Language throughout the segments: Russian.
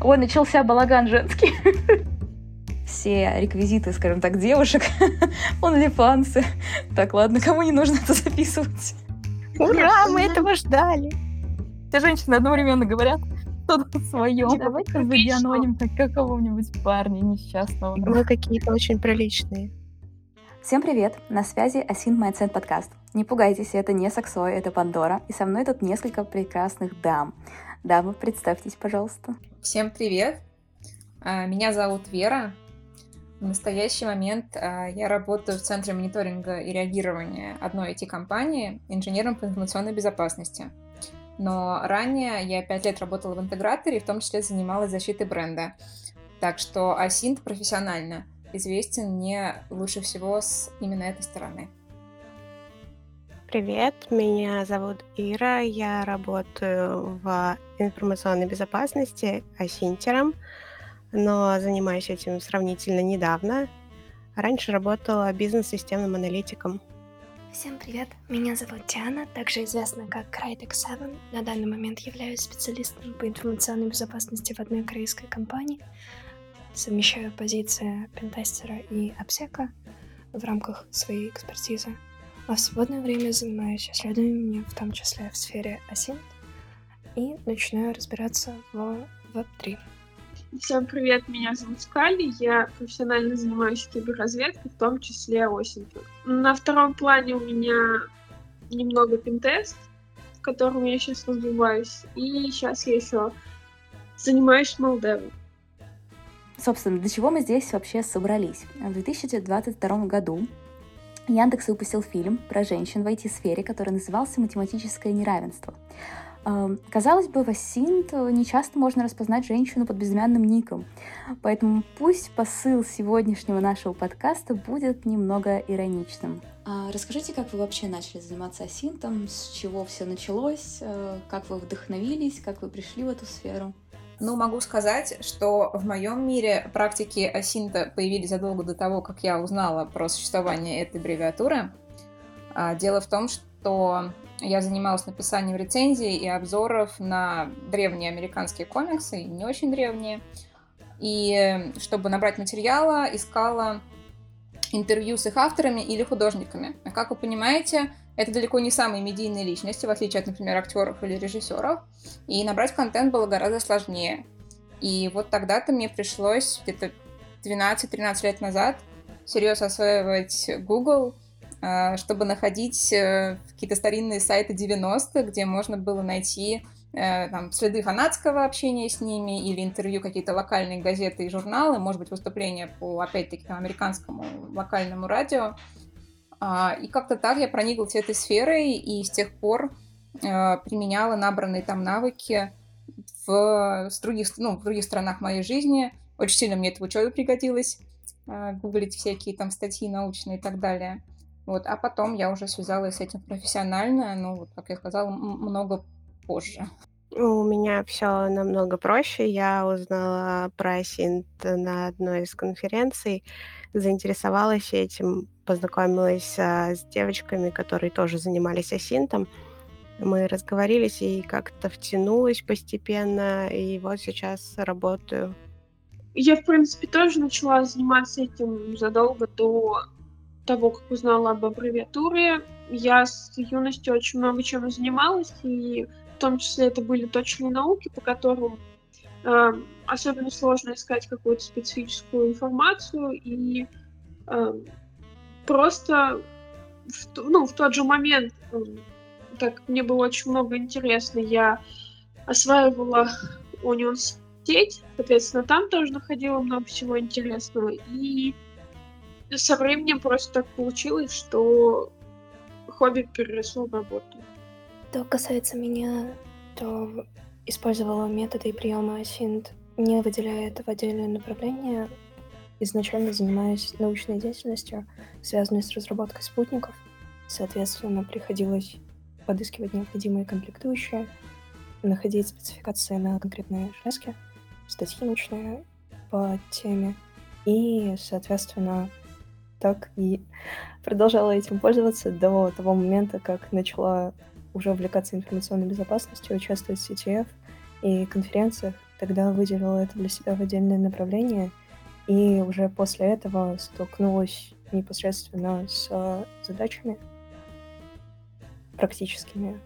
Ой, начался балаган женский. Все реквизиты, скажем так, девушек, онлифансы. Так, ладно, кому не нужно это записывать? Ура, мы этого ждали. Все женщины одновременно говорят что-то свое. Давайте заведи аноним как какого-нибудь парня несчастного. Мы какие-то очень приличные. Всем привет! На связи Асин Майцен подкаст. Не пугайтесь, это не Саксой, это Пандора. И со мной тут несколько прекрасных дам. Дамы, представьтесь, пожалуйста. Всем привет! А, меня зовут Вера. В настоящий момент а, я работаю в Центре мониторинга и реагирования одной IT-компании инженером по информационной безопасности. Но ранее я пять лет работала в интеграторе в том числе занималась защитой бренда. Так что Асинт профессионально известен мне лучше всего с именно этой стороны. Привет, меня зовут Ира, я работаю в информационной безопасности асинтером, но занимаюсь этим сравнительно недавно. Раньше работала бизнес-системным аналитиком. Всем привет, меня зовут Диана, также известна как Crytek 7. На данный момент являюсь специалистом по информационной безопасности в одной корейской компании. Совмещаю позиции пентестера и обсека в рамках своей экспертизы. А в свободное время занимаюсь исследованиями, в том числе в сфере осин, и начинаю разбираться в Web3. Всем привет, меня зовут Скали, я профессионально занимаюсь киберразведкой, в том числе осенью. На втором плане у меня немного пентест, в котором я сейчас развиваюсь, и сейчас я еще занимаюсь молдевом. Собственно, для чего мы здесь вообще собрались? В 2022 году Яндекс выпустил фильм про женщин в IT-сфере, который назывался «Математическое неравенство». Эм, казалось бы, в Асинт не часто можно распознать женщину под безымянным ником, поэтому пусть посыл сегодняшнего нашего подкаста будет немного ироничным. А расскажите, как вы вообще начали заниматься Асинтом, с чего все началось, э, как вы вдохновились, как вы пришли в эту сферу? Ну, могу сказать, что в моем мире практики Асинта появились задолго до того, как я узнала про существование этой аббревиатуры. А, дело в том, что я занималась написанием рецензий и обзоров на древние американские комиксы, не очень древние. И чтобы набрать материала, искала интервью с их авторами или художниками. Как вы понимаете, это далеко не самые медийные личности, в отличие от, например, актеров или режиссеров. И набрать контент было гораздо сложнее. И вот тогда-то мне пришлось где-то 12-13 лет назад серьезно осваивать Google, а, чтобы находить э, какие-то старинные сайты 90-х, где можно было найти э, там, следы фанатского общения с ними или интервью какие-то локальные газеты и журналы, может быть, выступления по, опять-таки, там, американскому локальному радио. А, и как-то так я прониклась этой сферой и с тех пор э, применяла набранные там навыки в, в, других, ну, в других странах моей жизни. Очень сильно мне это в учебе пригодилось. Э, гуглить всякие там статьи научные и так далее. Вот, а потом я уже связалась с этим профессионально, ну, вот, как я сказала, много позже. У меня все намного проще. Я узнала про Синт на одной из конференций, заинтересовалась этим, познакомилась а, с девочками, которые тоже занимались асинтом. Мы разговорились и как-то втянулась постепенно, и вот сейчас работаю. Я, в принципе, тоже начала заниматься этим задолго до того, как узнала об аббревиатуре. Я с юности очень много чем занималась, и в том числе это были точные науки, по которым э, особенно сложно искать какую-то специфическую информацию, и э, просто в, ну, в тот же момент, э, так мне было очень много интересно, я осваивала университет, соответственно, там тоже находила много всего интересного, и со временем просто так получилось, что хобби переросло в работу. Что касается меня, то использовала методы и приемы Асинт, не выделяя это в отдельное направление, изначально занимаюсь научной деятельностью, связанной с разработкой спутников. Соответственно, приходилось подыскивать необходимые комплектующие, находить спецификации на конкретные железки, статьи научные по теме и, соответственно, так и продолжала этим пользоваться до того момента, как начала уже увлекаться информационной безопасностью, участвовать в CTF и конференциях, тогда выделила это для себя в отдельное направление, и уже после этого столкнулась непосредственно с задачами практическими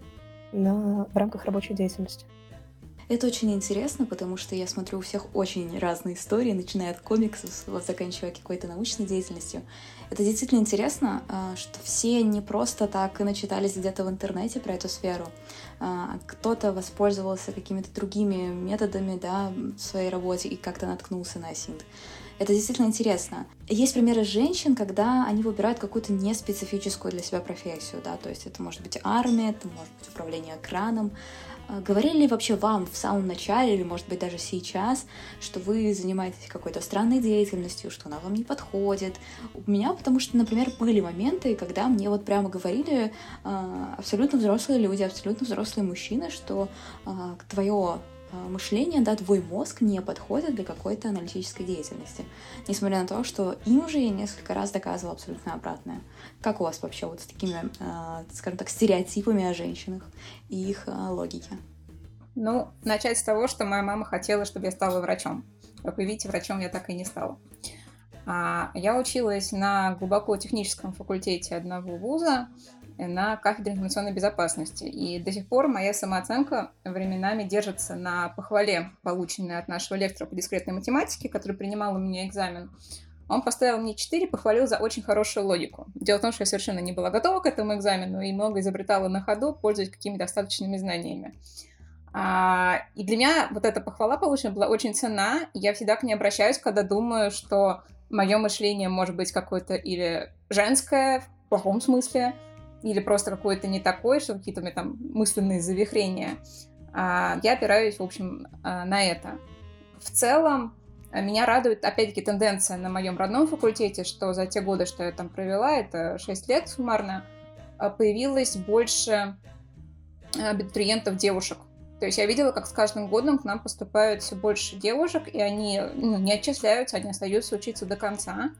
на, в рамках рабочей деятельности. Это очень интересно, потому что я смотрю у всех очень разные истории, начиная от комиксов, заканчивая какой-то научной деятельностью. Это действительно интересно, а, что все не просто так и начитались где-то в интернете про эту сферу. А, кто-то воспользовался какими-то другими методами да, в своей работе и как-то наткнулся на Асинт. Это действительно интересно. Есть примеры женщин, когда они выбирают какую-то неспецифическую для себя профессию, да, то есть это может быть армия, это может быть управление экраном, а, говорили ли вообще вам в самом начале, или, может быть, даже сейчас, что вы занимаетесь какой-то странной деятельностью, что она вам не подходит? У меня, потому что, например, были моменты, когда мне вот прямо говорили э, абсолютно взрослые люди, абсолютно взрослые мужчины, что э, твое а, мышление, да, твой мозг не подходит для какой-то аналитической деятельности. Несмотря на то, что им же я несколько раз доказывала абсолютно обратное. Как у вас вообще вот с такими, а, скажем так, стереотипами о женщинах и их а, логике? Ну, начать с того, что моя мама хотела, чтобы я стала врачом. Как вы видите, врачом я так и не стала. Я училась на глубоко техническом факультете одного вуза, на кафедре информационной безопасности. И до сих пор моя самооценка временами держится на похвале, полученной от нашего лектора по дискретной математике, который принимал у меня экзамен. Он поставил мне 4, похвалил за очень хорошую логику. Дело в том, что я совершенно не была готова к этому экзамену и много изобретала на ходу, пользуясь какими-то достаточными знаниями. А, и для меня вот эта похвала получена была очень ценна. Я всегда к ней обращаюсь, когда думаю, что мое мышление может быть какое-то или женское, в плохом смысле, или просто какой-то не такой, что какие-то у меня там мысленные завихрения, а, я опираюсь, в общем, а, на это. В целом, а, меня радует, опять-таки, тенденция на моем родном факультете, что за те годы, что я там провела, это 6 лет суммарно, появилось больше абитуриентов девушек. То есть я видела, как с каждым годом к нам поступают все больше девушек, и они ну, не отчисляются, они остаются учиться до конца.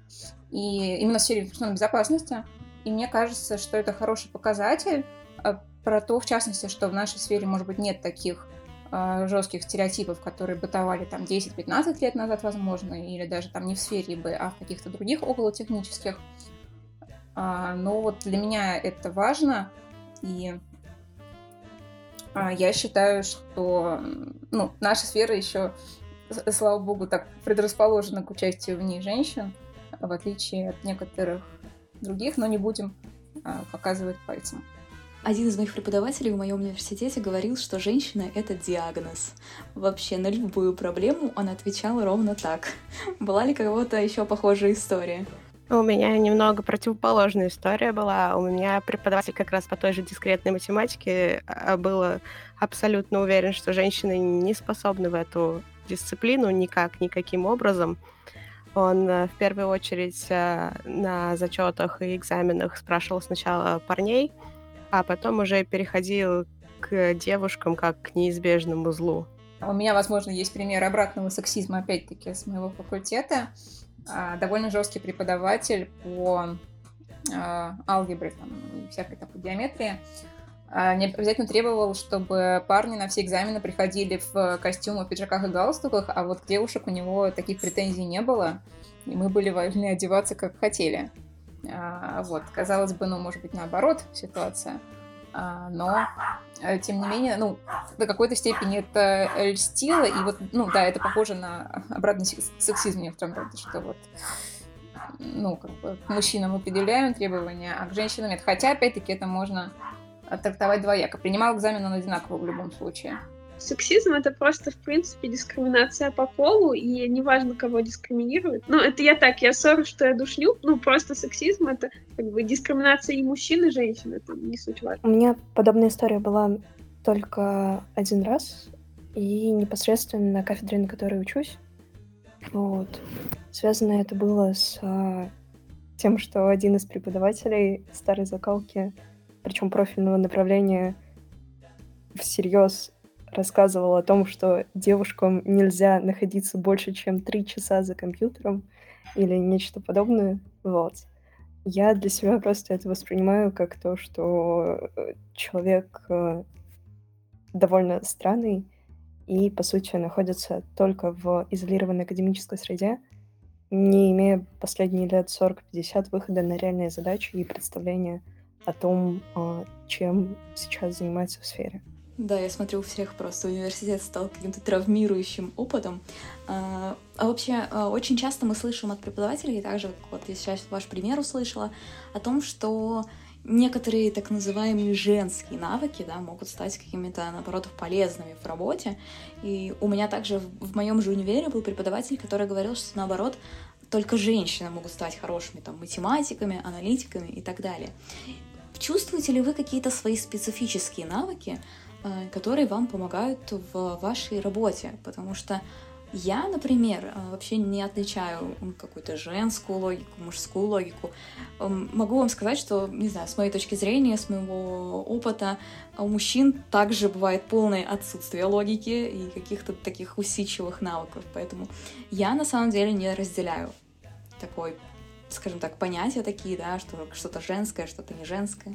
И именно в сфере информационной безопасности. И мне кажется, что это хороший показатель а, про то, в частности, что в нашей сфере, может быть, нет таких э, жестких стереотипов, которые бытовали там 10-15 лет назад, возможно, или даже там не в сфере ИБ, а в каких-то других околотехнических. А, но вот для меня это важно, и а, я считаю, что ну, наша сфера еще, слава богу, так предрасположена к участию в ней женщин, в отличие от некоторых других, но не будем а, показывать пальцем. Один из моих преподавателей в моем университете говорил, что женщина — это диагноз. Вообще, на любую проблему он отвечал ровно так. Была ли кого-то еще похожая история? У меня немного противоположная история была. У меня преподаватель как раз по той же дискретной математике а, был абсолютно уверен, что женщины не способны в эту дисциплину никак, никаким образом. Он э, в первую очередь э, на зачетах и экзаменах спрашивал сначала парней, а потом уже переходил к девушкам как к неизбежному злу. У меня, возможно, есть пример обратного сексизма, опять-таки, с моего факультета. А, довольно жесткий преподаватель по а, алгебре там, и всякой такой геометрии. А, не обязательно требовал, чтобы парни на все экзамены приходили в костюмах, пиджаках и галстуках, а вот девушек у него таких претензий не было, и мы были вольны одеваться как хотели. А, вот, казалось бы, ну, может быть, наоборот ситуация, а, но, э, тем не менее, ну, до какой-то степени это льстило, и вот, ну, да, это похоже на обратный сексизм в некотором роде, что вот ну, как бы к мужчинам определяем требования, а к женщинам нет. Хотя, опять-таки, это можно трактовать двояко. Принимал экзамен он одинаково в любом случае. Сексизм — это просто, в принципе, дискриминация по полу, и неважно, кого дискриминируют. Ну, это я так, я ссорю, что я душню. Ну, просто сексизм — это как бы дискриминация и мужчин, и женщин. Это не суть важно. У меня подобная история была только один раз, и непосредственно на кафедре, на которой учусь. Вот. Связано это было с а, тем, что один из преподавателей старой закалки причем профильного направления, всерьез рассказывал о том, что девушкам нельзя находиться больше, чем три часа за компьютером или нечто подобное. Вот. Я для себя просто это воспринимаю как то, что э, человек э, довольно странный, и, по сути, находятся только в изолированной академической среде, не имея последние лет 40-50 выхода на реальные задачи и представления о том, а, чем сейчас занимается в сфере. Да, я смотрю, у всех просто университет стал каким-то травмирующим опытом. А, а вообще, а, очень часто мы слышим от преподавателей, также вот я сейчас ваш пример услышала, о том, что некоторые так называемые женские навыки да, могут стать какими-то, наоборот, полезными в работе. И у меня также в, в моем же универе был преподаватель, который говорил, что наоборот, только женщины могут стать хорошими там, математиками, аналитиками и так далее. Чувствуете ли вы какие-то свои специфические навыки, Э, которые вам помогают в вашей работе, потому что я, например, э, вообще не отличаю какую-то женскую логику, мужскую логику. Эм, могу вам сказать, что, не знаю, с моей точки зрения, с моего опыта, у мужчин также бывает полное отсутствие логики и каких-то таких усидчивых навыков. Поэтому я на самом деле не разделяю такой, скажем так, понятия такие, да, что что-то женское, что-то не женское.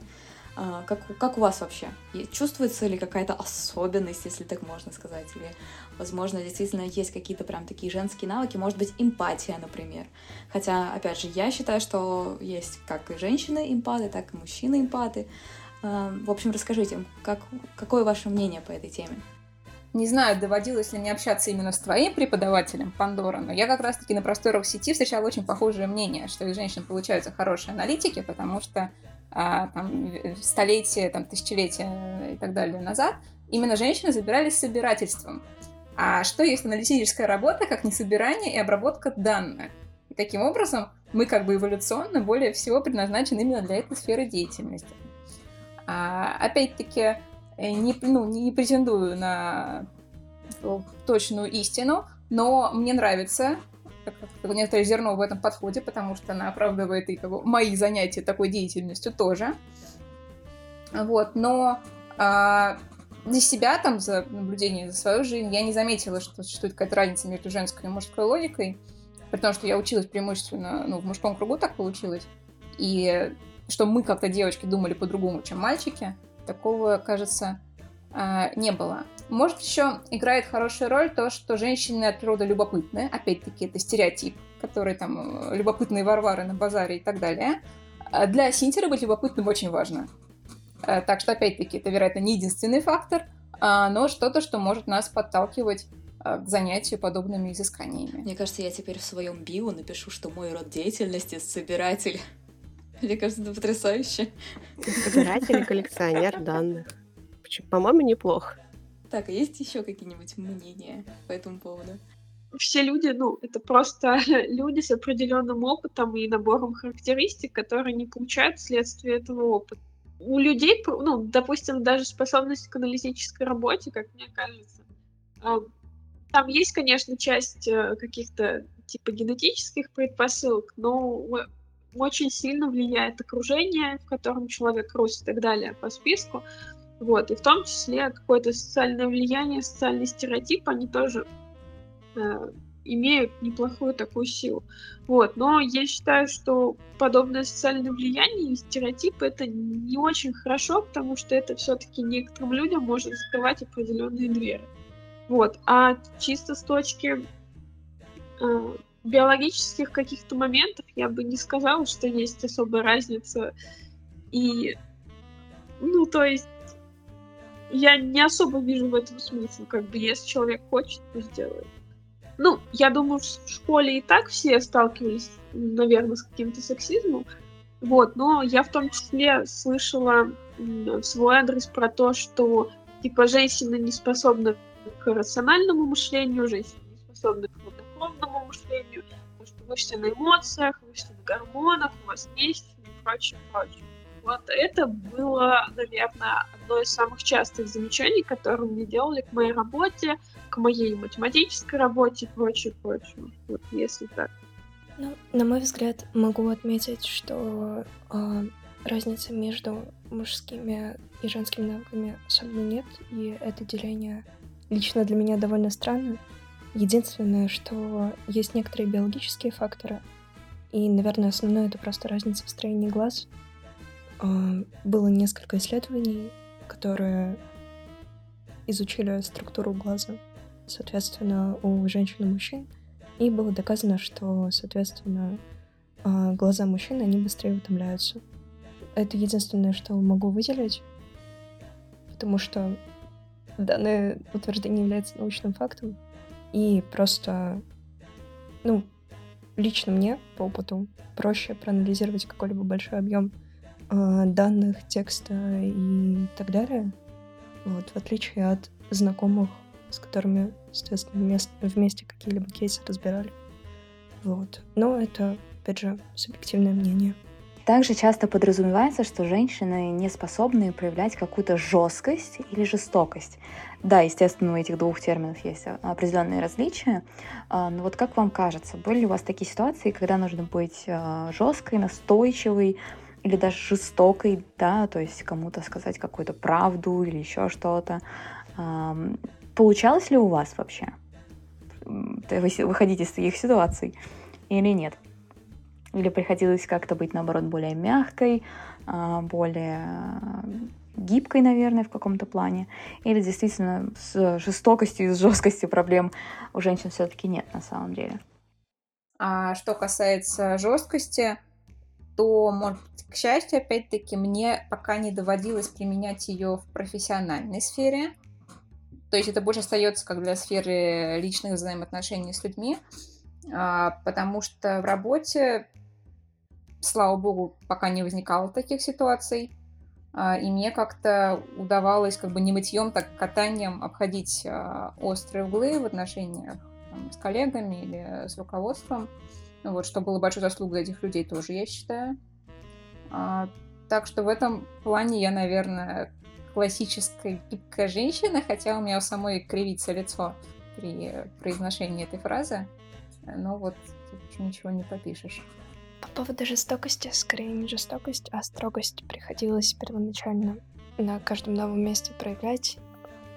А, как, как у вас вообще? Чувствуется ли какая-то особенность, если так можно сказать? Или, возможно, действительно есть какие-то прям такие женские навыки? Может быть, эмпатия, например. Хотя, опять же, я считаю, что есть как и женщины эмпаты, так и мужчины эмпаты. А, в общем, расскажите, как, какое ваше мнение по этой теме? Не знаю, доводилось ли мне общаться именно с твоим преподавателем, Пандора, но я как раз-таки на просторах сети встречала очень похожее мнение, что из женщин получаются хорошие аналитики, потому что а, там, столетия, там, тысячелетия и так далее назад, именно женщины забирались собирательством. А что есть аналитическая работа, как не собирание и обработка данных? И таким образом мы как бы эволюционно более всего предназначены именно для этой сферы деятельности. А, опять-таки, э, не, ну, не претендую на точную истину, но мне нравится некоторое зерно в этом подходе, потому что она оправдывает и как мои занятия такой деятельностью тоже. Вот, но а, для себя, там, за наблюдение за свою жизнь, я не заметила, что существует какая-то разница между женской и мужской логикой, при том, что я училась преимущественно, ну, в мужском кругу так получилось, и что мы как-то девочки думали по-другому, чем мальчики, такого, кажется, а, не было. Может, еще играет хорошую роль то, что женщины от природы любопытные. Опять-таки, это стереотип, который там э, любопытные варвары на базаре и так далее. А для Синтера быть любопытным очень важно. Э, так что, опять-таки, это, вероятно, не единственный фактор, а, но что-то, что может нас подталкивать к занятию подобными изысканиями. Мне кажется, я теперь в своем био напишу, что мой род деятельности — собиратель. Мне кажется, это потрясающе. Собиратель и коллекционер данных. По-моему, неплохо. Так, а есть еще какие-нибудь мнения по этому поводу? Все люди, ну, это просто люди с определенным опытом и набором характеристик, которые не получают вследствие этого опыта. У людей, ну, допустим, даже способность к аналитической работе, как мне кажется, а, там есть, конечно, часть э, каких-то типа генетических предпосылок, но очень сильно влияет окружение, в котором человек рос и так далее по списку. Вот, и в том числе какое-то социальное влияние, социальный стереотип, они тоже э, имеют неплохую такую силу. Вот, но я считаю, что подобное социальное влияние и стереотипы это не очень хорошо, потому что это все-таки некоторым людям может закрывать определенные двери. Вот, а чисто с точки э, биологических каких-то моментов я бы не сказала, что есть особая разница. И, ну, то есть я не особо вижу в этом смысл. Как бы, если человек хочет, то сделает. Ну, я думаю, в школе и так все сталкивались, наверное, с каким-то сексизмом. Вот, но я в том числе слышала в свой адрес про то, что типа женщины не способны к рациональному мышлению, женщины не способны к потому что вы все на эмоциях, вы все на гормонах, у вас есть и прочее, прочее. Вот это было, наверное, одно из самых частых замечаний, которые мне делали к моей работе, к моей математической работе и прочее, прочее. Вот если так. Ну, на мой взгляд, могу отметить, что э, разницы между мужскими и женскими навыками особенно нет, и это деление лично для меня довольно странно. Единственное, что есть некоторые биологические факторы, и, наверное, основное это просто разница в строении глаз — а, было несколько исследований, которые изучили структуру глаза соответственно, у женщин и мужчин. И было доказано, что, соответственно, а, глаза мужчин, они быстрее утомляются. Это единственное, что могу выделить, потому что данное утверждение является научным фактом. И просто, ну, лично мне по опыту проще проанализировать какой-либо большой объем э, данных, текста и так далее. Вот, в отличие от знакомых, с которыми, соответственно, вместе, вместе какие-либо кейсы разбирали. Вот. Но это, опять же, субъективное мнение. Также часто подразумевается, что женщины не способны проявлять какую-то жесткость или жестокость. Да, естественно, у этих двух терминов есть определенные различия. А, но вот как вам кажется, были ли у вас такие ситуации, когда нужно быть а, жесткой, настойчивой или даже жестокой, да, то есть кому-то сказать какую-то правду или еще что-то? Получалось ли у вас вообще выходить из таких ситуаций или нет? Или приходилось как-то быть, наоборот, более мягкой, а, более гибкой, наверное, в каком-то плане. Или действительно с жестокостью и с жесткостью проблем у женщин все-таки нет на самом деле. А что касается жесткости, то, может к счастью, опять-таки, мне пока не доводилось применять ее в профессиональной сфере. То есть это больше остается как для сферы личных взаимоотношений с людьми, а, потому что в работе слава богу, пока не возникало таких ситуаций. А, и мне как-то удавалось как бы не мытьем, так катанием обходить а, острые углы в отношениях там, с коллегами или с руководством. Ну, вот, что было большой заслугой этих людей тоже, я считаю. А, так что в этом плане я, наверное, классическая гибкая женщина, хотя у меня у самой кривится лицо при произношении этой фразы. Но вот ничего не попишешь. По поводу жестокости, скорее не жестокость, а строгость приходилось первоначально на каждом новом месте проявлять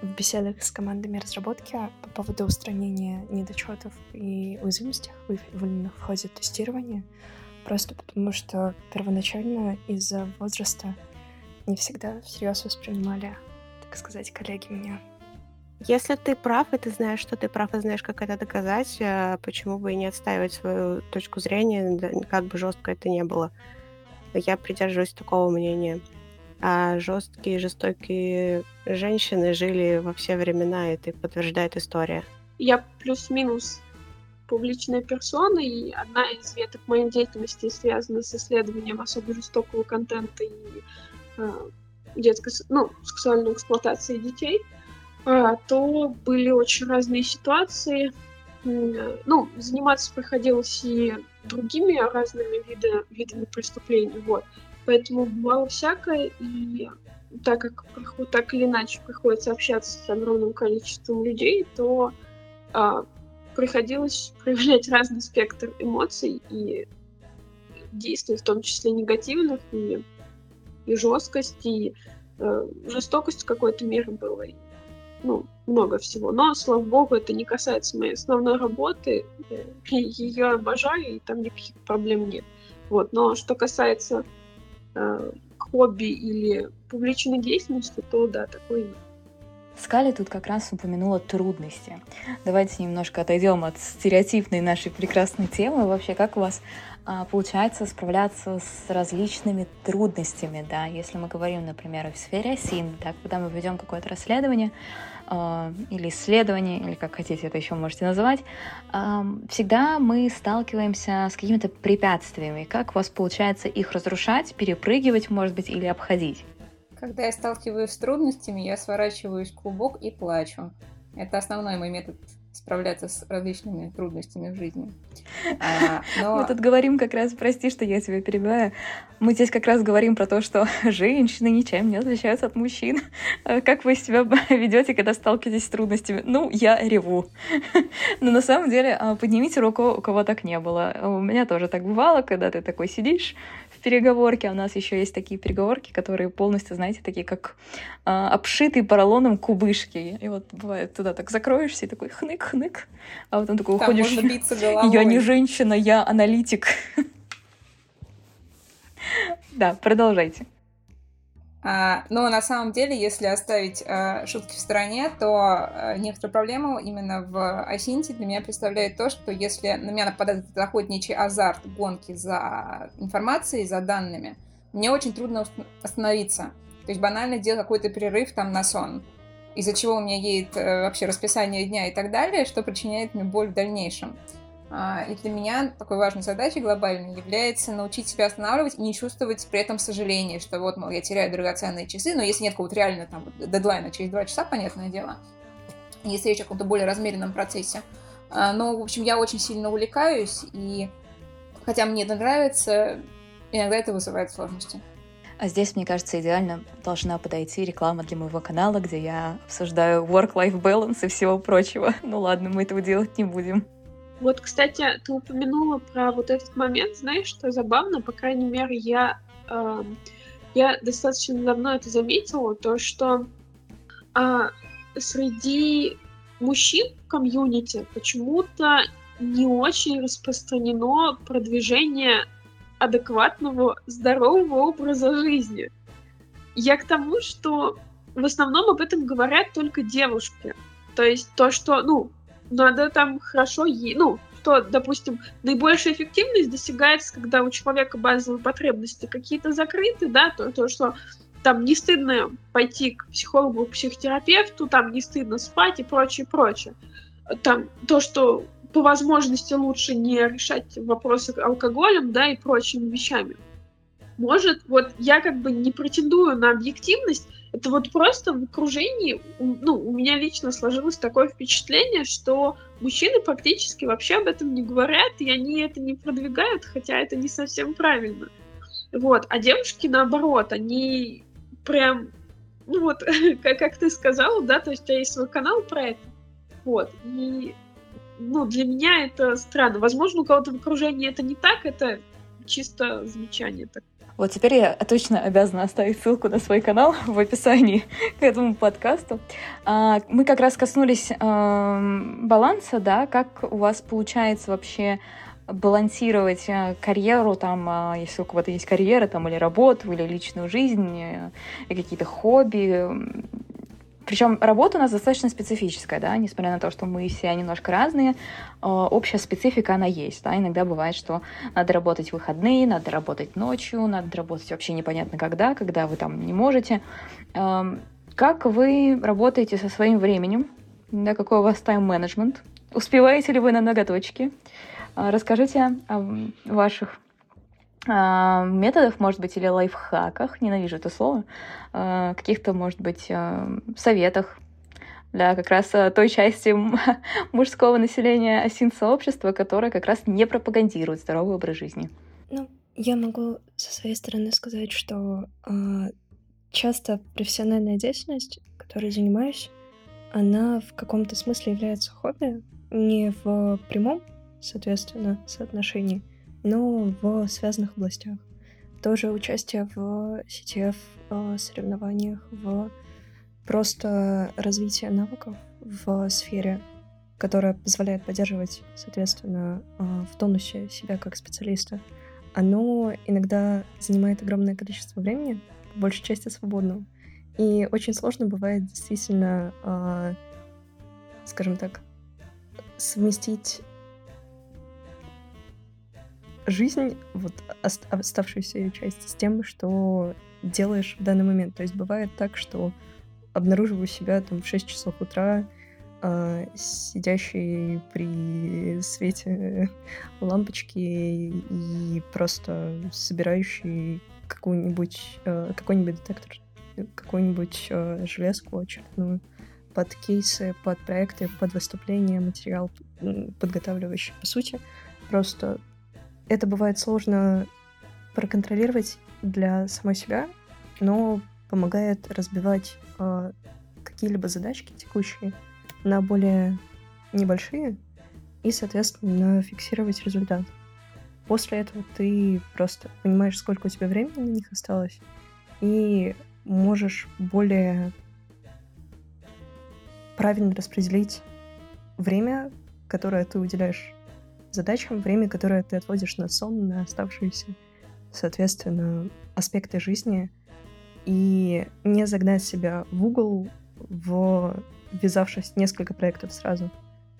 в беседах с командами разработки по поводу устранения недочетов и уязвимостей, выявленных в ходе тестирования, просто потому что первоначально из-за возраста не всегда всерьез воспринимали, так сказать, коллеги меня. Если ты прав, и ты знаешь, что ты прав, и знаешь, как это доказать, э, почему бы и не отстаивать свою точку зрения, как бы жестко это не было. Я придерживаюсь такого мнения. А жесткие, жестокие женщины жили во все времена, и это подтверждает история. Я плюс-минус публичная персона, и одна из веток моей деятельности связана с исследованием особо жестокого контента и э, детской, ну, сексуальной эксплуатации детей — то были очень разные ситуации. Ну, заниматься приходилось и другими разными видами, видами преступлений, вот. Поэтому бывало всякое, и так как так или иначе приходится общаться с огромным количеством людей, то а, приходилось проявлять разный спектр эмоций и действий, в том числе негативных, и, и жесткость, и э, жестокость в какой-то мере было ну, много всего. Но, слава богу, это не касается моей основной работы. Ее обожаю, и там никаких проблем нет. Вот. Но что касается э, хобби или публичной деятельности, то да, такое есть. Скали тут как раз упомянула трудности. Давайте немножко отойдем от стереотипной нашей прекрасной темы. Вообще, как у вас получается справляться с различными трудностями, да, если мы говорим, например, в сфере ОСИН, да, когда мы ведем какое-то расследование э, или исследование, или как хотите это еще можете называть, э, всегда мы сталкиваемся с какими-то препятствиями. Как у вас получается их разрушать, перепрыгивать, может быть, или обходить? Когда я сталкиваюсь с трудностями, я сворачиваюсь в клубок и плачу. Это основной мой метод справляться с различными трудностями в жизни. А, но... Мы тут говорим как раз, прости, что я тебя перебиваю, мы здесь как раз говорим про то, что женщины ничем не отличаются от мужчин. А как вы себя ведете, когда сталкиваетесь с трудностями? Ну, я реву. Но на самом деле а, поднимите руку, у кого так не было. У меня тоже так бывало, когда ты такой сидишь, переговорки. А у нас еще есть такие переговорки, которые полностью, знаете, такие как а, обшитые поролоном кубышки. И вот бывает, туда так закроешься и такой хнык-хнык, а вот он такой Там уходишь. Я не женщина, я аналитик. Да, продолжайте. А, но на самом деле, если оставить а, шутки в стороне, то а, некоторую проблему именно в Асинте для меня представляет то, что если на меня нападает этот охотничий азарт гонки за информацией, за данными, мне очень трудно остановиться. То есть банально делать какой-то перерыв там на сон, из-за чего у меня едет э, вообще расписание дня и так далее, что причиняет мне боль в дальнейшем. А, и для меня такой важной задачей глобальной является научить себя останавливать и не чувствовать при этом сожаления, что вот, мол, я теряю драгоценные часы, но если нет какого-то реально там дедлайна через два часа, понятное дело, если речь о каком-то более размеренном процессе. А, но, в общем, я очень сильно увлекаюсь, и хотя мне это нравится, иногда это вызывает сложности. А здесь, мне кажется, идеально должна подойти реклама для моего канала, где я обсуждаю work-life balance и всего прочего. Ну ладно, мы этого делать не будем. Вот, кстати, ты упомянула про вот этот момент, знаешь, что забавно, по крайней мере, я, э, я достаточно давно это заметила, то, что э, среди мужчин в комьюнити почему-то не очень распространено продвижение адекватного, здорового образа жизни. Я к тому, что в основном об этом говорят только девушки. То есть то, что, ну, надо там хорошо есть. Ну, что, допустим, наибольшая эффективность достигается, когда у человека базовые потребности какие-то закрыты, да, то, то что там не стыдно пойти к психологу, к психотерапевту, там не стыдно спать и прочее, прочее. Там то, что по возможности лучше не решать вопросы алкоголем, да, и прочими вещами. Может, вот я как бы не претендую на объективность, это вот просто в окружении, ну, у меня лично сложилось такое впечатление, что мужчины практически вообще об этом не говорят, и они это не продвигают, хотя это не совсем правильно. Вот, а девушки, наоборот, они прям, ну вот, как, как ты сказала, да, то есть у тебя есть свой канал про это, вот, и, ну, для меня это странно. Возможно, у кого-то в окружении это не так, это чисто замечание такое. Вот теперь я точно обязана оставить ссылку на свой канал в описании к этому подкасту. А, мы как раз коснулись баланса, да, как у вас получается вообще балансировать э, карьеру, там, а, если у кого-то есть карьера, там, или работу, или личную жизнь, э, какие-то хобби, причем работа у нас достаточно специфическая, да, несмотря на то, что мы все немножко разные, а, общая специфика, она есть, да, иногда бывает, что надо работать в выходные, надо работать ночью, надо работать вообще непонятно когда, когда вы там не можете. Как вы работаете со своим временем? Да, какой у вас тайм-менеджмент? Успеваете ли вы на ноготочки? А, расскажите о ваших методах, может быть, или лайфхаках, ненавижу это слово, а, каких-то, может быть, а, советах для как раз той части мужского населения осин-сообщества, которое как раз не пропагандирует здоровый образ жизни. Ну, я могу со своей стороны сказать, что часто профессиональная деятельность, которой занимаюсь, она в каком-то смысле является хобби, не в прямом, соответственно, соотношении, но в связанных областях. Тоже участие в CTF в соревнованиях, в просто развитие навыков в сфере, которая позволяет поддерживать, соответственно, а, в тонусе себя как специалиста, оно иногда занимает огромное количество времени, по большей части свободного. И очень сложно бывает действительно, а, скажем так, совместить жизнь, вот оставшуюся ее часть, с тем, что делаешь в данный момент. То есть бывает так, что обнаруживаю себя там в 6 часов утра, э, сидящий при свете лампочки и просто собирающий какую-нибудь, э, какой-нибудь детектор, какую-нибудь э, железку очередную под кейсы, под проекты, под выступления, материал подготавливающий. По сути, просто это бывает сложно проконтролировать для самой себя, но помогает разбивать э, какие-либо задачки текущие на более небольшие и, соответственно, фиксировать результат. После этого ты просто понимаешь, сколько у тебя времени на них осталось, и можешь более правильно распределить время, которое ты уделяешь задачам, время, которое ты отводишь на сон, на оставшиеся, соответственно, аспекты жизни. и не загнать себя в угол, в ввязавшись в несколько проектов сразу,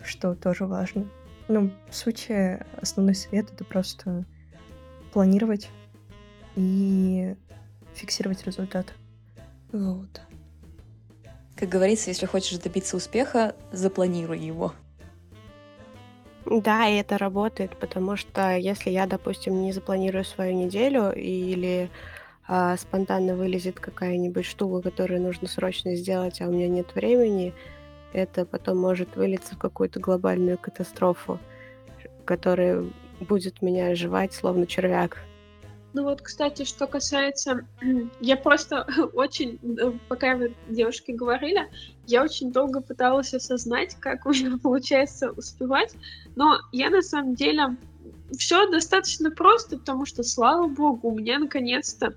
что тоже важно. Ну, в сути, основной совет — это просто планировать и фиксировать результат. Вот. Как говорится, если хочешь добиться успеха, запланируй его. Да, и это работает, потому что если я, допустим, не запланирую свою неделю или а, спонтанно вылезет какая-нибудь штука, которую нужно срочно сделать, а у меня нет времени, это потом может вылиться в какую-то глобальную катастрофу, которая будет меня оживать словно червяк. Ну вот, кстати, что касается... Я просто очень, э, пока вы девушки говорили, я очень долго пыталась осознать, как у меня получается успевать, но я на самом деле... Все достаточно просто, потому что, слава богу, у меня наконец-то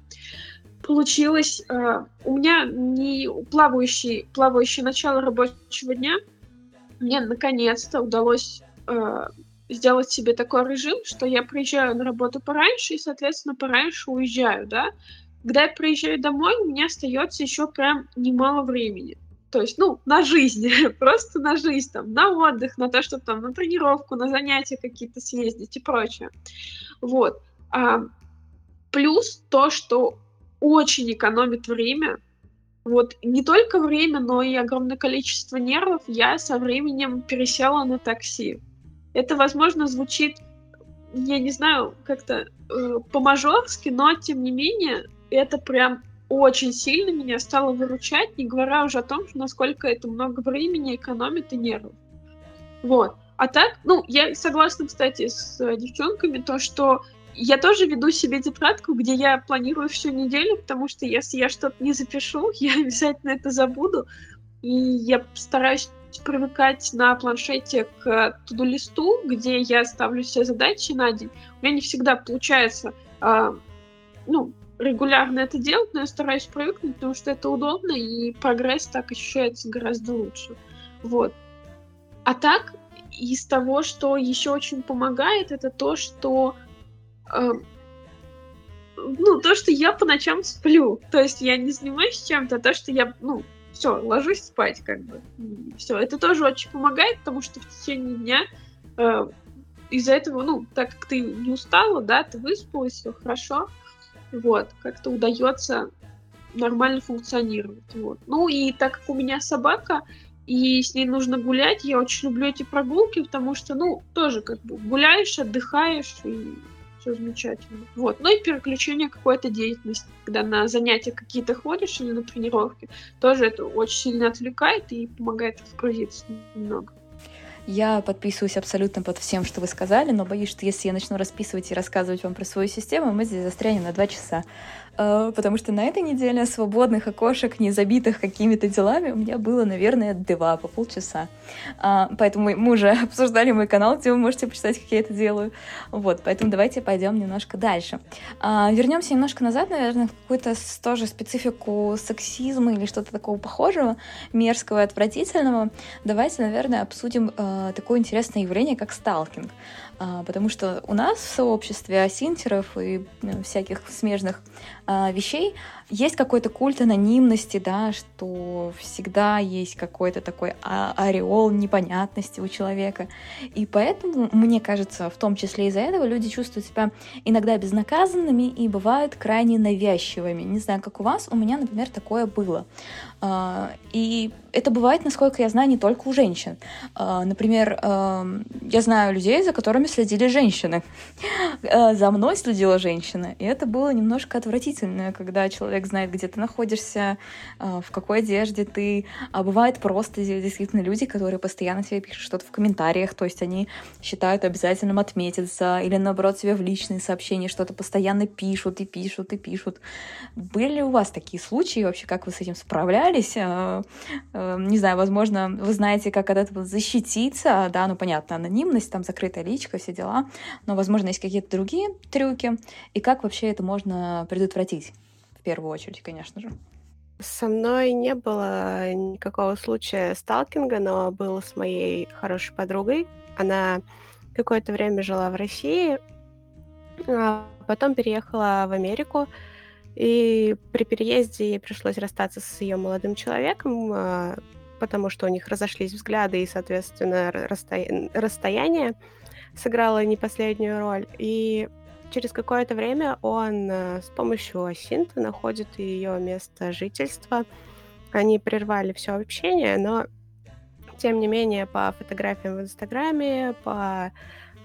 получилось... Э, у меня не плавающий, плавающее начало рабочего дня. Мне наконец-то удалось э, сделать себе такой режим, что я приезжаю на работу пораньше и, соответственно, пораньше уезжаю, да. Когда я приезжаю домой, у меня остается еще прям немало времени. То есть, ну, на жизнь, просто на жизнь, там, на отдых, на то, чтобы там на тренировку, на занятия какие-то съездить и прочее. Вот. А, плюс то, что очень экономит время, вот не только время, но и огромное количество нервов я со временем пересела на такси. Это, возможно, звучит, я не знаю, как-то э, по-мажорски, но, тем не менее, это прям очень сильно меня стало выручать, не говоря уже о том, насколько это много времени экономит и нервов. Вот. А так, ну, я согласна, кстати, с э, девчонками, то, что я тоже веду себе тетрадку, где я планирую всю неделю, потому что если я что-то не запишу, я обязательно это забуду. И я стараюсь привыкать на планшете к туду-листу, где я ставлю все задачи на день. У меня не всегда получается э, ну, регулярно это делать, но я стараюсь привыкнуть, потому что это удобно, и прогресс так ощущается гораздо лучше. Вот. А так, из того, что еще очень помогает, это то, что э, ну, то, что я по ночам сплю. То есть я не занимаюсь чем-то, а то, что я, ну, все, ложусь спать, как бы. Все, это тоже очень помогает, потому что в течение дня э, из-за этого, ну, так как ты не устала, да, ты выспалась, все хорошо, вот, как-то удается нормально функционировать, вот. Ну и так как у меня собака, и с ней нужно гулять, я очень люблю эти прогулки, потому что, ну, тоже как бы гуляешь, отдыхаешь, и все замечательно. Вот. Ну и переключение какой-то деятельности, когда на занятия какие-то ходишь или на тренировки, тоже это очень сильно отвлекает и помогает разгрузиться немного. Я подписываюсь абсолютно под всем, что вы сказали, но боюсь, что если я начну расписывать и рассказывать вам про свою систему, мы здесь застрянем на два часа. А, потому что на этой неделе свободных окошек, не забитых какими-то делами, у меня было, наверное, два по полчаса. А, поэтому мы уже обсуждали мой канал, где вы можете почитать, как я это делаю. Вот, поэтому давайте пойдем немножко дальше. А, вернемся немножко назад, наверное, в какую-то тоже специфику сексизма или что-то такого похожего, мерзкого и отвратительного. Давайте, наверное, обсудим такое интересное явление, как сталкинг. А, потому что у нас в сообществе асинтеров и ну, всяких смежных а, вещей есть какой-то культ анонимности, да, что всегда есть какой-то такой а, ореол непонятности у человека. И поэтому, мне кажется, в том числе из-за этого люди чувствуют себя иногда безнаказанными и бывают крайне навязчивыми. Не знаю, как у вас, у меня, например, такое было. И это бывает, насколько я знаю, не только у женщин. А, например, я знаю людей, за которыми следили женщины. А, за мной следила женщина. И это было немножко отвратительно, когда человек знает, где ты находишься, а, в какой одежде ты. А бывает просто действительно люди, которые постоянно тебе пишут что-то в комментариях, то есть они считают обязательным отметиться, или наоборот тебе в личные сообщения что-то постоянно пишут и пишут и пишут. Были ли у вас такие случаи вообще, как вы с этим справлялись? Эм, не знаю, возможно, вы знаете, как от этого защититься, да, ну, понятно, анонимность, там, закрытая личка, все дела, но, возможно, есть какие-то другие трюки, и как вообще это можно предотвратить, в первую очередь, конечно же. Со мной не было никакого случая сталкинга, но был с моей хорошей подругой. Она какое-то время жила в России, а потом переехала в Америку. И при переезде ей пришлось расстаться с ее молодым человеком, а, потому что у них разошлись взгляды, и, соответственно, расстоя... расстояние сыграло не последнюю роль. И через какое-то время он э, с помощью Асинта находит ее место жительства. Они прервали все общение, но тем не менее по фотографиям в Инстаграме, по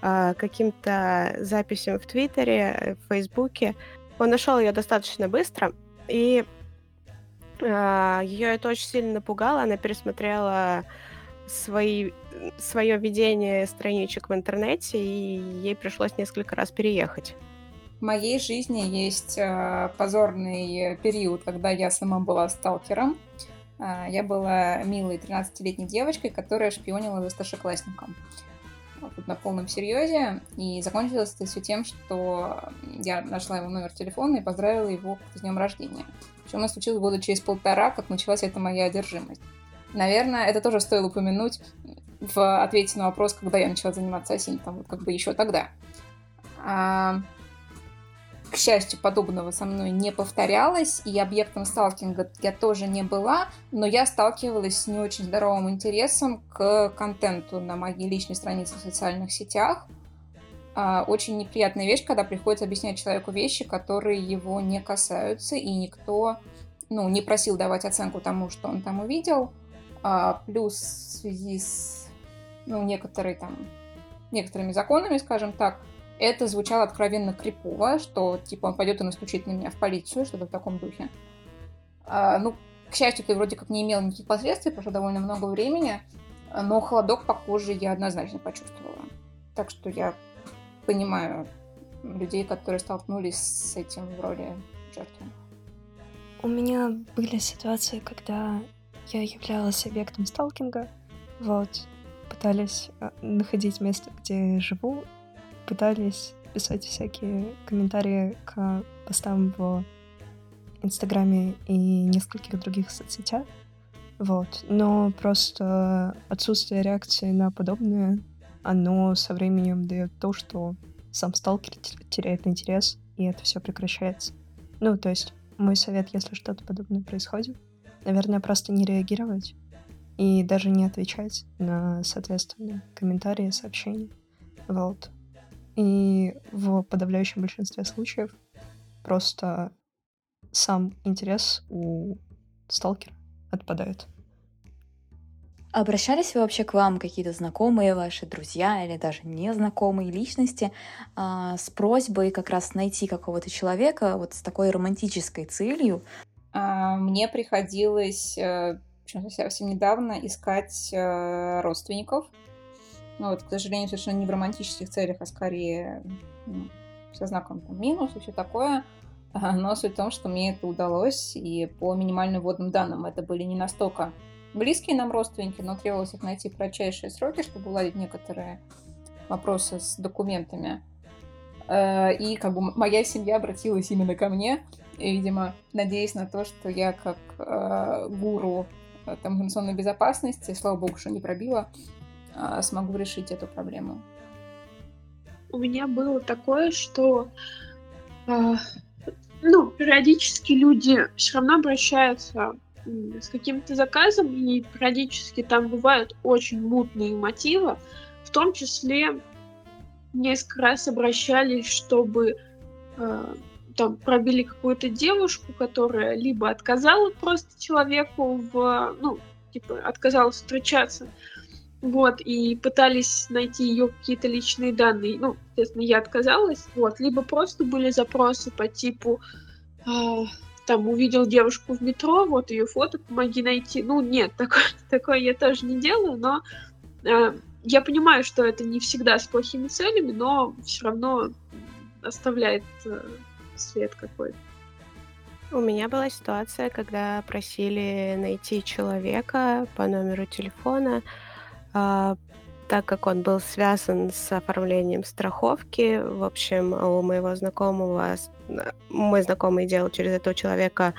э, каким-то записям в Твиттере, в Фейсбуке, он нашел ее достаточно быстро, и э, ее это очень сильно напугало. Она пересмотрела свои, свое ведение страничек в интернете, и ей пришлось несколько раз переехать. В моей жизни есть э, позорный период, когда я сама была сталкером. Э, я была милой 13-летней девочкой, которая шпионила за старшеклассником. Вот на полном серьезе. И закончилось это все тем, что я нашла его номер телефона и поздравила его с днем рождения. Причем это случилось года через полтора, как началась эта моя одержимость. Наверное, это тоже стоило упомянуть в ответе на вопрос, когда я начала заниматься вот как бы еще тогда. А, к счастью, подобного со мной не повторялось, и объектом сталкинга я тоже не была, но я сталкивалась с не очень здоровым интересом к контенту на моей личной странице в социальных сетях. А, очень неприятная вещь, когда приходится объяснять человеку вещи, которые его не касаются, и никто ну, не просил давать оценку тому, что он там увидел. А, плюс в связи с ну, некоторой, там, некоторыми законами, скажем так, это звучало откровенно крипово, что типа он пойдет и настучит на меня в полицию, что-то в таком духе. А, ну, к счастью, ты вроде как не имел никаких последствий, прошло довольно много времени, но холодок по коже я однозначно почувствовала. Так что я понимаю людей, которые столкнулись с этим в роли жертвы. У меня были ситуации, когда я являлась объектом сталкинга, вот, пытались а, находить место, где живу, пытались писать всякие комментарии к постам в Инстаграме и нескольких других соцсетях. Вот. Но просто отсутствие реакции на подобное, оно со временем дает то, что сам сталкер теряет интерес, и это все прекращается. Ну, то есть, мой совет, если что-то подобное происходит, наверное, просто не реагировать и даже не отвечать на, соответственно, комментарии, сообщения. Вот. И в подавляющем большинстве случаев просто сам интерес у сталкера отпадает. Обращались вы вообще к вам какие-то знакомые ваши, друзья или даже незнакомые личности а, с просьбой как раз найти какого-то человека вот с такой романтической целью? А, мне приходилось, э, совсем недавно, искать э, родственников, ну, вот, к сожалению, совершенно не в романтических целях, а скорее ну, со знаком там, минус и все такое. Но суть в том, что мне это удалось, и по минимальным вводным данным это были не настолько близкие нам родственники, но требовалось их найти в кратчайшие сроки, чтобы уладить некоторые вопросы с документами. Э, и как бы моя семья обратилась именно ко мне, и, видимо, надеясь на то, что я как э, гуру э, там, информационной безопасности, слава богу, что не пробила, а, смогу решить эту проблему? У меня было такое, что э, ну, периодически люди все равно обращаются с каким-то заказом, и периодически там бывают очень мутные мотивы, в том числе несколько раз обращались, чтобы э, там пробили какую-то девушку, которая либо отказала просто человеку в, ну, типа, отказалась встречаться, вот, и пытались найти ее какие-то личные данные. Ну, естественно, я отказалась. Вот, либо просто были запросы по типу э, там увидел девушку в метро, вот ее фото, помоги найти. Ну, нет, такое, такое я тоже не делаю, но э, я понимаю, что это не всегда с плохими целями, но все равно оставляет э, след какой-то. У меня была ситуация, когда просили найти человека по номеру телефона, а, так как он был связан с оформлением страховки, в общем, у моего знакомого, мой знакомый делал через этого человека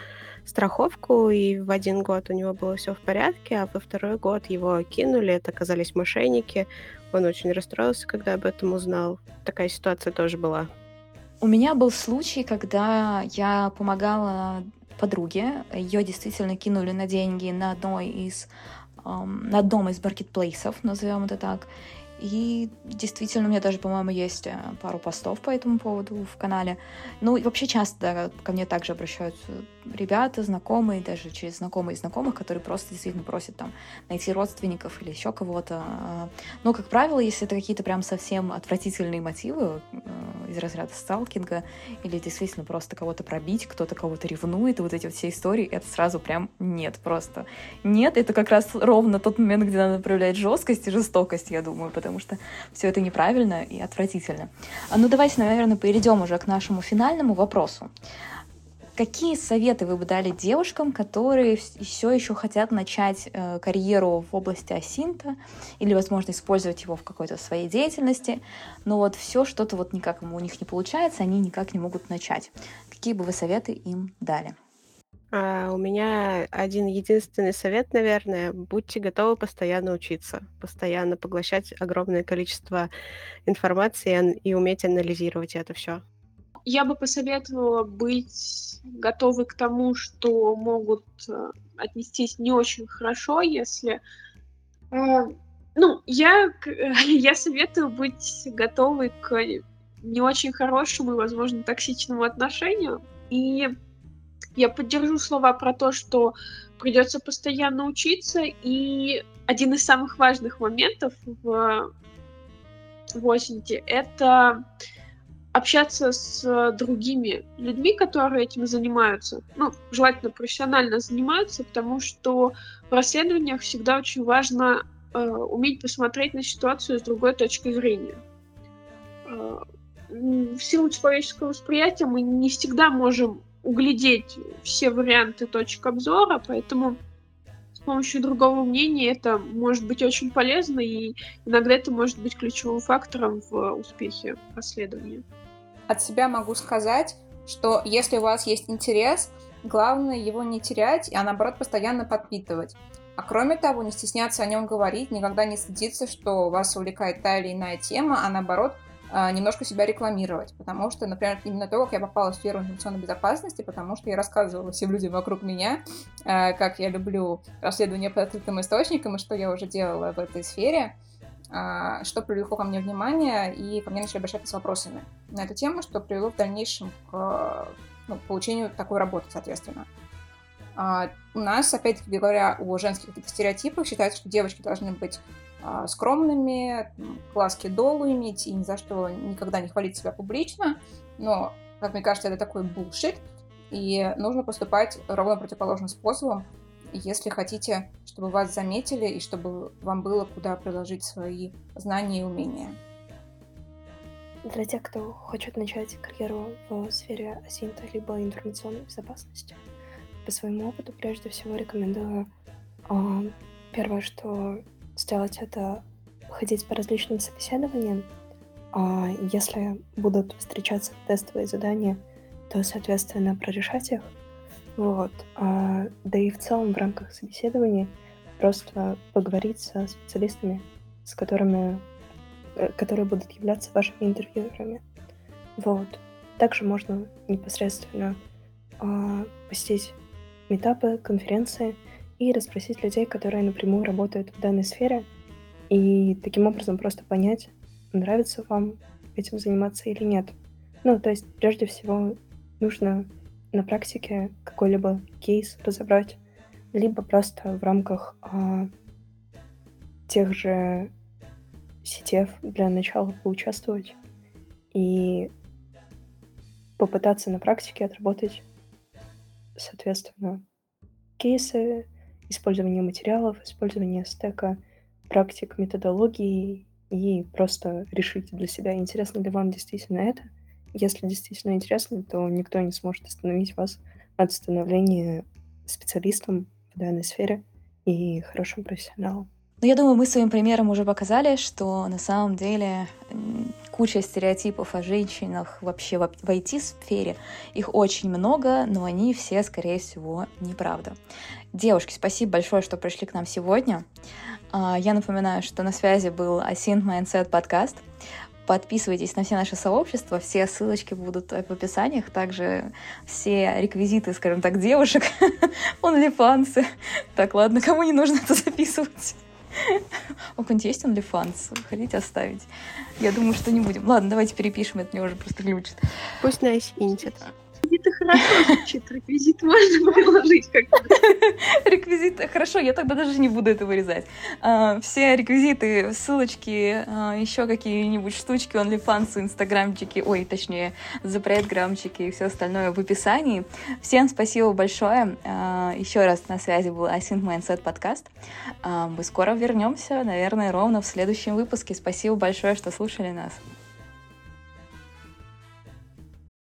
страховку, и в один год у него было все в порядке, а во второй год его кинули, это оказались мошенники. Он очень расстроился, когда об этом узнал. Такая ситуация тоже была. У меня был случай, когда я помогала подруге. Ее действительно кинули на деньги на одной из на одном из маркетплейсов, назовем это так. И действительно, у меня даже, по-моему, есть э, пару постов по этому поводу в канале. Ну, и вообще часто ко мне также обращаются ребята, знакомые, даже через знакомые знакомых, которые просто действительно просят там найти родственников или еще кого-то. Но, как правило, если это какие-то прям совсем отвратительные мотивы э, из разряда сталкинга, или действительно просто кого-то пробить, кто-то кого-то ревнует, вот эти все истории, это сразу прям нет просто. Нет, это как раз ровно тот момент, где надо проявлять жесткость и жестокость, я думаю, потому потому что все это неправильно и отвратительно. А, ну, давайте, наверное, перейдем уже к нашему финальному вопросу. Какие советы вы бы дали девушкам, которые все еще хотят начать э, карьеру в области асинта или, возможно, использовать его в какой-то своей деятельности, но вот все что-то вот никак у них не получается, они никак не могут начать. Какие бы вы советы им дали? А, у меня один единственный совет, наверное. Будьте готовы постоянно учиться, постоянно поглощать огромное количество информации и уметь анализировать это все. Я бы посоветовала быть готовы к тому, что могут э, отнестись не очень хорошо, если... Э, ну, я, я советую быть готовы к не очень хорошему и, возможно, токсичному отношению. И я поддержу слова про то, что придется постоянно учиться, и один из самых важных моментов в, в Осенте — это общаться с другими людьми, которые этим занимаются. Ну, желательно профессионально занимаются, потому что в расследованиях всегда очень важно э, уметь посмотреть на ситуацию с другой точки зрения. Э, в силу человеческого восприятия мы не всегда можем углядеть все варианты точек обзора, поэтому с помощью другого мнения это может быть очень полезно, и иногда это может быть ключевым фактором в успехе расследования. От себя могу сказать, что если у вас есть интерес, главное его не терять, а наоборот постоянно подпитывать. А кроме того, не стесняться о нем говорить, никогда не стыдиться, что вас увлекает та или иная тема, а наоборот немножко себя рекламировать, потому что, например, именно то, как я попала в сферу информационной безопасности, потому что я рассказывала всем людям вокруг меня, а, как я люблю расследование по открытым источникам и что я уже делала в этой сфере, а, что привлекло ко мне внимание, и ко мне начали обращаться с вопросами на эту тему, что привело в дальнейшем к ну, получению такой работы, соответственно. У нас, опять-таки говоря о женских стереотипах, считается, что девочки должны быть а, скромными, глазки долу иметь и ни за что никогда не хвалить себя публично. Но, как мне кажется, это такой булшит, и нужно поступать ровно противоположным способом, если хотите, чтобы вас заметили и чтобы вам было куда приложить свои знания и умения. Для тех, кто хочет начать карьеру в сфере асинта либо информационной безопасности, по своему опыту прежде всего рекомендую а, первое, что сделать это, ходить по различным собеседованиям. А если будут встречаться тестовые задания, то, соответственно, прорешать их. Вот. А, да и в целом в рамках собеседований просто поговорить со специалистами, с которыми, э, которые будут являться вашими интервьюерами. Вот. Также можно непосредственно а, посетить метапы, конференции, и расспросить людей, которые напрямую работают в данной сфере, и таким образом просто понять, нравится вам этим заниматься или нет. Ну, то есть, прежде всего, нужно на практике какой-либо кейс разобрать, либо просто в рамках а, тех же сетев для начала поучаствовать и попытаться на практике отработать, соответственно, кейсы, использование материалов, использование стека, практик, методологии и просто решить для себя, интересно ли вам действительно это. Если действительно интересно, то никто не сможет остановить вас от становления специалистом в данной сфере и хорошим профессионалом. Ну, я думаю, мы своим примером уже показали, что на самом деле куча стереотипов о женщинах вообще в IT-сфере. Их очень много, но они все, скорее всего, неправда. Девушки, спасибо большое, что пришли к нам сегодня. А, я напоминаю, что на связи был Async Mindset подкаст. Подписывайтесь на все наши сообщества, все ссылочки будут в описаниях, также все реквизиты, скажем так, девушек, OnlyFans. Так, ладно, кому не нужно это записывать? У кого-нибудь есть OnlyFans? Хотите оставить? Я думаю, что не будем. Ладно, давайте перепишем, это мне уже просто глючит. Пусть нас интит. Реквизиты хорошо звучит, реквизит можно приложить как-то. Реквизиты, хорошо, я тогда даже не буду это вырезать. А, все реквизиты, ссылочки, а, еще какие-нибудь штучки, OnlyFans, инстаграмчики, ой, точнее, запретграмчики и все остальное в описании. Всем спасибо большое. А, еще раз на связи был Async Mindset подкаст. Мы скоро вернемся, наверное, ровно в следующем выпуске. Спасибо большое, что слушали нас.